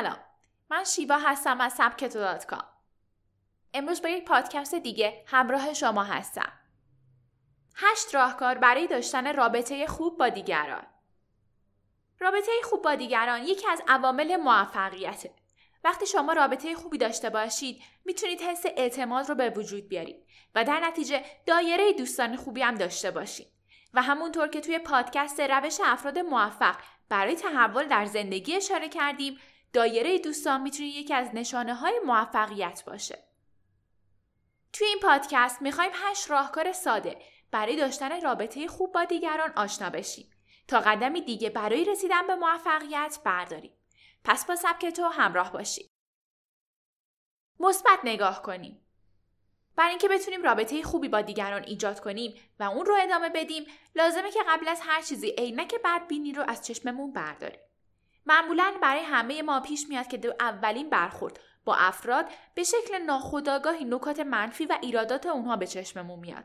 سلام. من شیوا هستم از سبکتو کام. امروز با یک پادکست دیگه همراه شما هستم. هشت راهکار برای داشتن رابطه خوب با دیگران. رابطه خوب با دیگران یکی از عوامل موفقیته. وقتی شما رابطه خوبی داشته باشید می‌تونید حس اعتماد رو به وجود بیارید و در نتیجه دایره دوستان خوبی هم داشته باشید. و همونطور که توی پادکست روش افراد موفق برای تحول در زندگی اشاره کردیم دایره دوستان می‌تونه یکی از نشانه های موفقیت باشه. توی این پادکست می‌خوایم هشت راهکار ساده برای داشتن رابطه خوب با دیگران آشنا بشیم تا قدمی دیگه برای رسیدن به موفقیت برداریم. پس با سبک تو همراه باشید. مثبت نگاه کنیم. برای اینکه بتونیم رابطه خوبی با دیگران ایجاد کنیم و اون رو ادامه بدیم لازمه که قبل از هر چیزی عینک بدبینی رو از چشممون برداریم معمولا برای همه ما پیش میاد که دو اولین برخورد با افراد به شکل ناخودآگاهی نکات منفی و ایرادات اونها به چشممون میاد.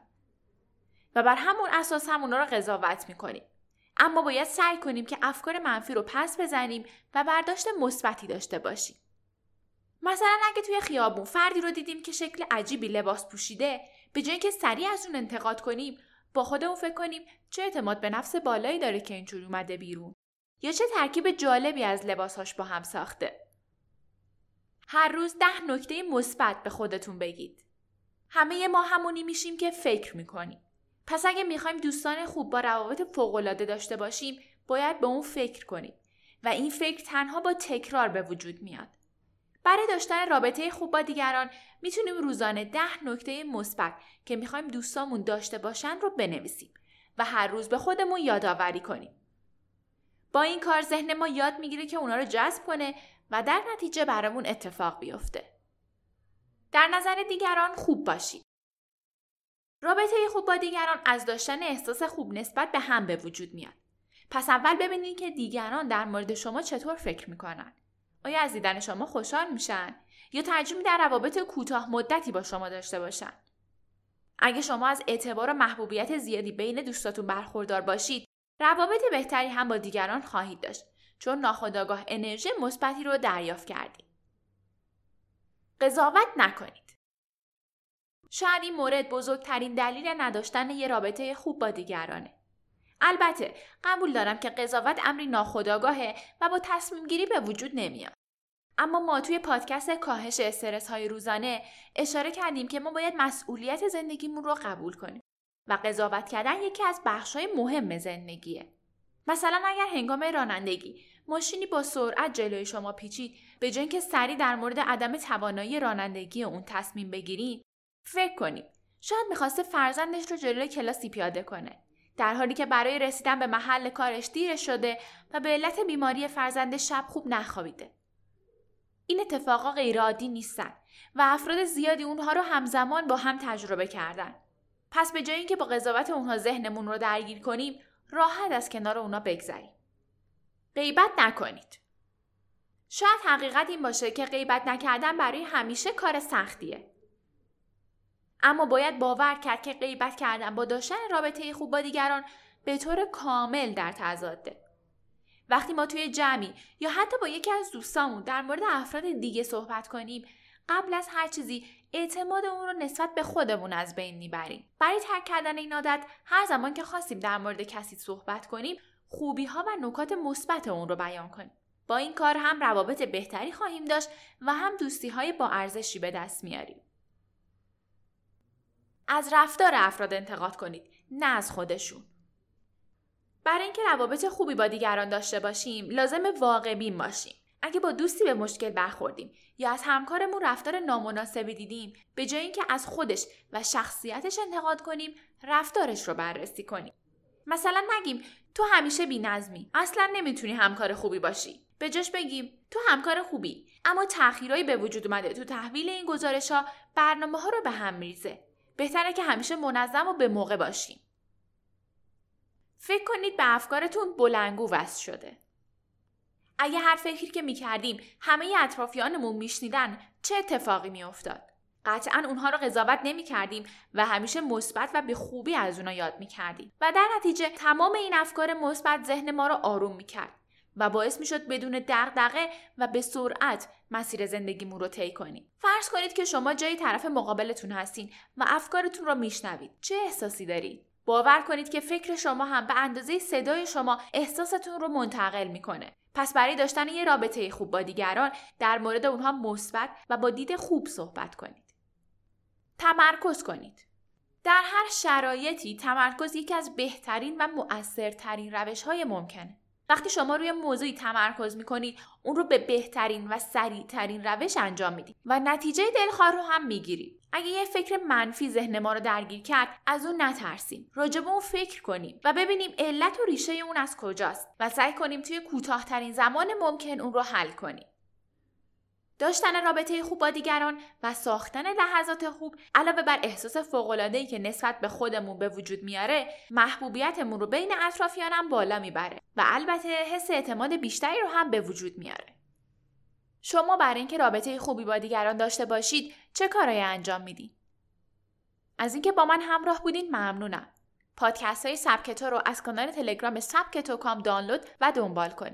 و بر همون اساس هم اونا رو قضاوت می‌کنیم. اما باید سعی کنیم که افکار منفی رو پس بزنیم و برداشت مثبتی داشته باشیم. مثلا اگه توی خیابون فردی رو دیدیم که شکل عجیبی لباس پوشیده به جای اینکه سریع از اون انتقاد کنیم با خودمون فکر کنیم چه اعتماد به نفس بالایی داره که اینجوری اومده بیرون. یا چه ترکیب جالبی از لباسهاش با هم ساخته؟ هر روز ده نکته مثبت به خودتون بگید. همه ما همونی میشیم که فکر می‌کنیم. پس اگه می‌خوایم دوستان خوب با روابط فوقالعاده داشته باشیم باید به اون فکر کنیم و این فکر تنها با تکرار به وجود میاد. برای داشتن رابطه خوب با دیگران می‌تونیم روزانه ده نکته مثبت که می‌خوایم دوستامون داشته باشن رو بنویسیم و هر روز به خودمون یادآوری کنیم. با این کار ذهن ما یاد می‌گیره که اونا رو جذب کنه و در نتیجه برامون اتفاق بیفته. در نظر دیگران خوب باشید. رابطه خوب با دیگران از داشتن احساس خوب نسبت به هم به وجود میاد. پس اول ببینید که دیگران در مورد شما چطور فکر می‌کنن. آیا از دیدن شما خوشحال میشن یا ترجیح در روابط کوتاه مدتی با شما داشته باشن اگه شما از اعتبار و محبوبیت زیادی بین دوستاتون برخوردار باشید روابط بهتری هم با دیگران خواهید داشت چون ناخودآگاه انرژی مثبتی رو دریافت کردید قضاوت نکنید. شاید این مورد بزرگترین دلیل نداشتن یه رابطه خوب با دیگرانه. البته قبول دارم که قضاوت امری ناخودآگاهه و با تصمیم گیری به وجود نمیاد. اما ما توی پادکست کاهش استرس های روزانه اشاره کردیم که ما باید مسئولیت زندگیمون رو قبول کنیم. و قضاوت کردن یکی از بخشهای مهم زندگیه. مثلا اگر هنگام رانندگی ماشینی با سرعت جلوی شما پیچید به جای اینکه سریع در مورد عدم توانایی رانندگی اون تصمیم بگیرید فکر کنیم شاید می‌خواسته فرزندش رو جلوی کلاسی پیاده کنه در حالی که برای رسیدن به محل کارش دیر شده و به علت بیماری فرزند شب خوب نخوابیده. این اتفاقا غیرعادی نیستن و افراد زیادی اونها رو همزمان با هم تجربه کردن. پس به جای اینکه با قضاوت اونها ذهنمون رو درگیر کنیم، راحت از کنار اونا بگذریم. غیبت نکنید. شاید حقیقت این باشه که غیبت نکردن برای همیشه کار سختیه. اما باید باور کرد که غیبت کردن با داشتن رابطه خوب با دیگران به طور کامل در تضاده وقتی ما توی جمعی یا حتی با یکی از دوستامون در مورد افراد دیگه صحبت کنیم قبل از هر چیزی اعتماد اون رو نسبت به خودمون از بین می‌بریم. برای ترک کردن این عادت هر زمان که خواستیم در مورد کسی صحبت کنیم خوبی ها و نکات مثبت اون رو بیان کنیم. با این کار هم روابط بهتری خواهیم داشت و هم دوستی های با ارزشی به دست میاریم. از رفتار افراد انتقاد کنید نه از خودشون. برای اینکه روابط خوبی با دیگران داشته باشیم لازم واقع بین باشیم. اگه با دوستی به مشکل برخوردیم یا از همکارمون رفتار نامناسبی دیدیم به جای اینکه از خودش و شخصیتش انتقاد کنیم رفتارش رو بررسی کنیم مثلا نگیم تو همیشه بینظمی اصلا نمی‌تونی همکار خوبی باشی به جاش بگیم تو همکار خوبی اما تأخیرایی به وجود اومده تو تحویل این گزارش ها برنامه ها رو به هم میریزه بهتره که همیشه منظم و به موقع باشیم. فکر کنید به افکارتون بلنگو وصل شده. اگه هر فکری که می‌کردیم همه اطرافیانمون میشنیدن چه اتفاقی میافتاد؟ قطعا اونها رو قضاوت نمی کردیم و همیشه مثبت و به خوبی از اونها یاد می کردیم و در نتیجه تمام این افکار مثبت ذهن ما رو آروم می کرد و باعث می‌شد بدون دغدغه و به سرعت مسیر زندگیمون رو طی کنیم. فرض کنید که شما جای طرف مقابلتون هستین و افکارتون رو میشنوید. چه احساسی دارید؟ باور کنید که فکر شما هم به اندازه صدای شما احساستون رو منتقل می‌کنه. پس برای داشتن یه رابطه خوب با دیگران در مورد اونها مثبت و با دید خوب صحبت کنید. تمرکز کنید. در هر شرایطی تمرکز یکی از بهترین و مؤثرترین روش های ممکنه. وقتی شما روی موضوعی تمرکز می‌کنید اون رو به بهترین و سریعترین روش انجام می‌دید و نتیجه دلخواه رو هم می‌گیرید اگه یه فکر منفی ذهن ما رو درگیر کرد از اون نترسیم. راجع به اون فکر کنیم و ببینیم علت و ریشه اون از کجاست و سعی کنیم توی کوتاهترین زمان ممکن اون رو حل کنیم. داشتن رابطه خوب با دیگران و ساختن لحظات خوب علاوه بر احساس فوق‌العاده‌ای که نسبت به خودمون به وجود میاره محبوبیتمون رو بین اطرافیانم بالا می‌بره و البته حس اعتماد بیشتری رو هم به وجود میاره. شما برای اینکه رابطه خوبی با دیگران داشته باشید چه کارایی انجام می‌دید از اینکه با من همراه بودین ممنونم. پادکست های سبکتو رو از کانال تلگرام سبکتو کام دانلود و دنبال کنید.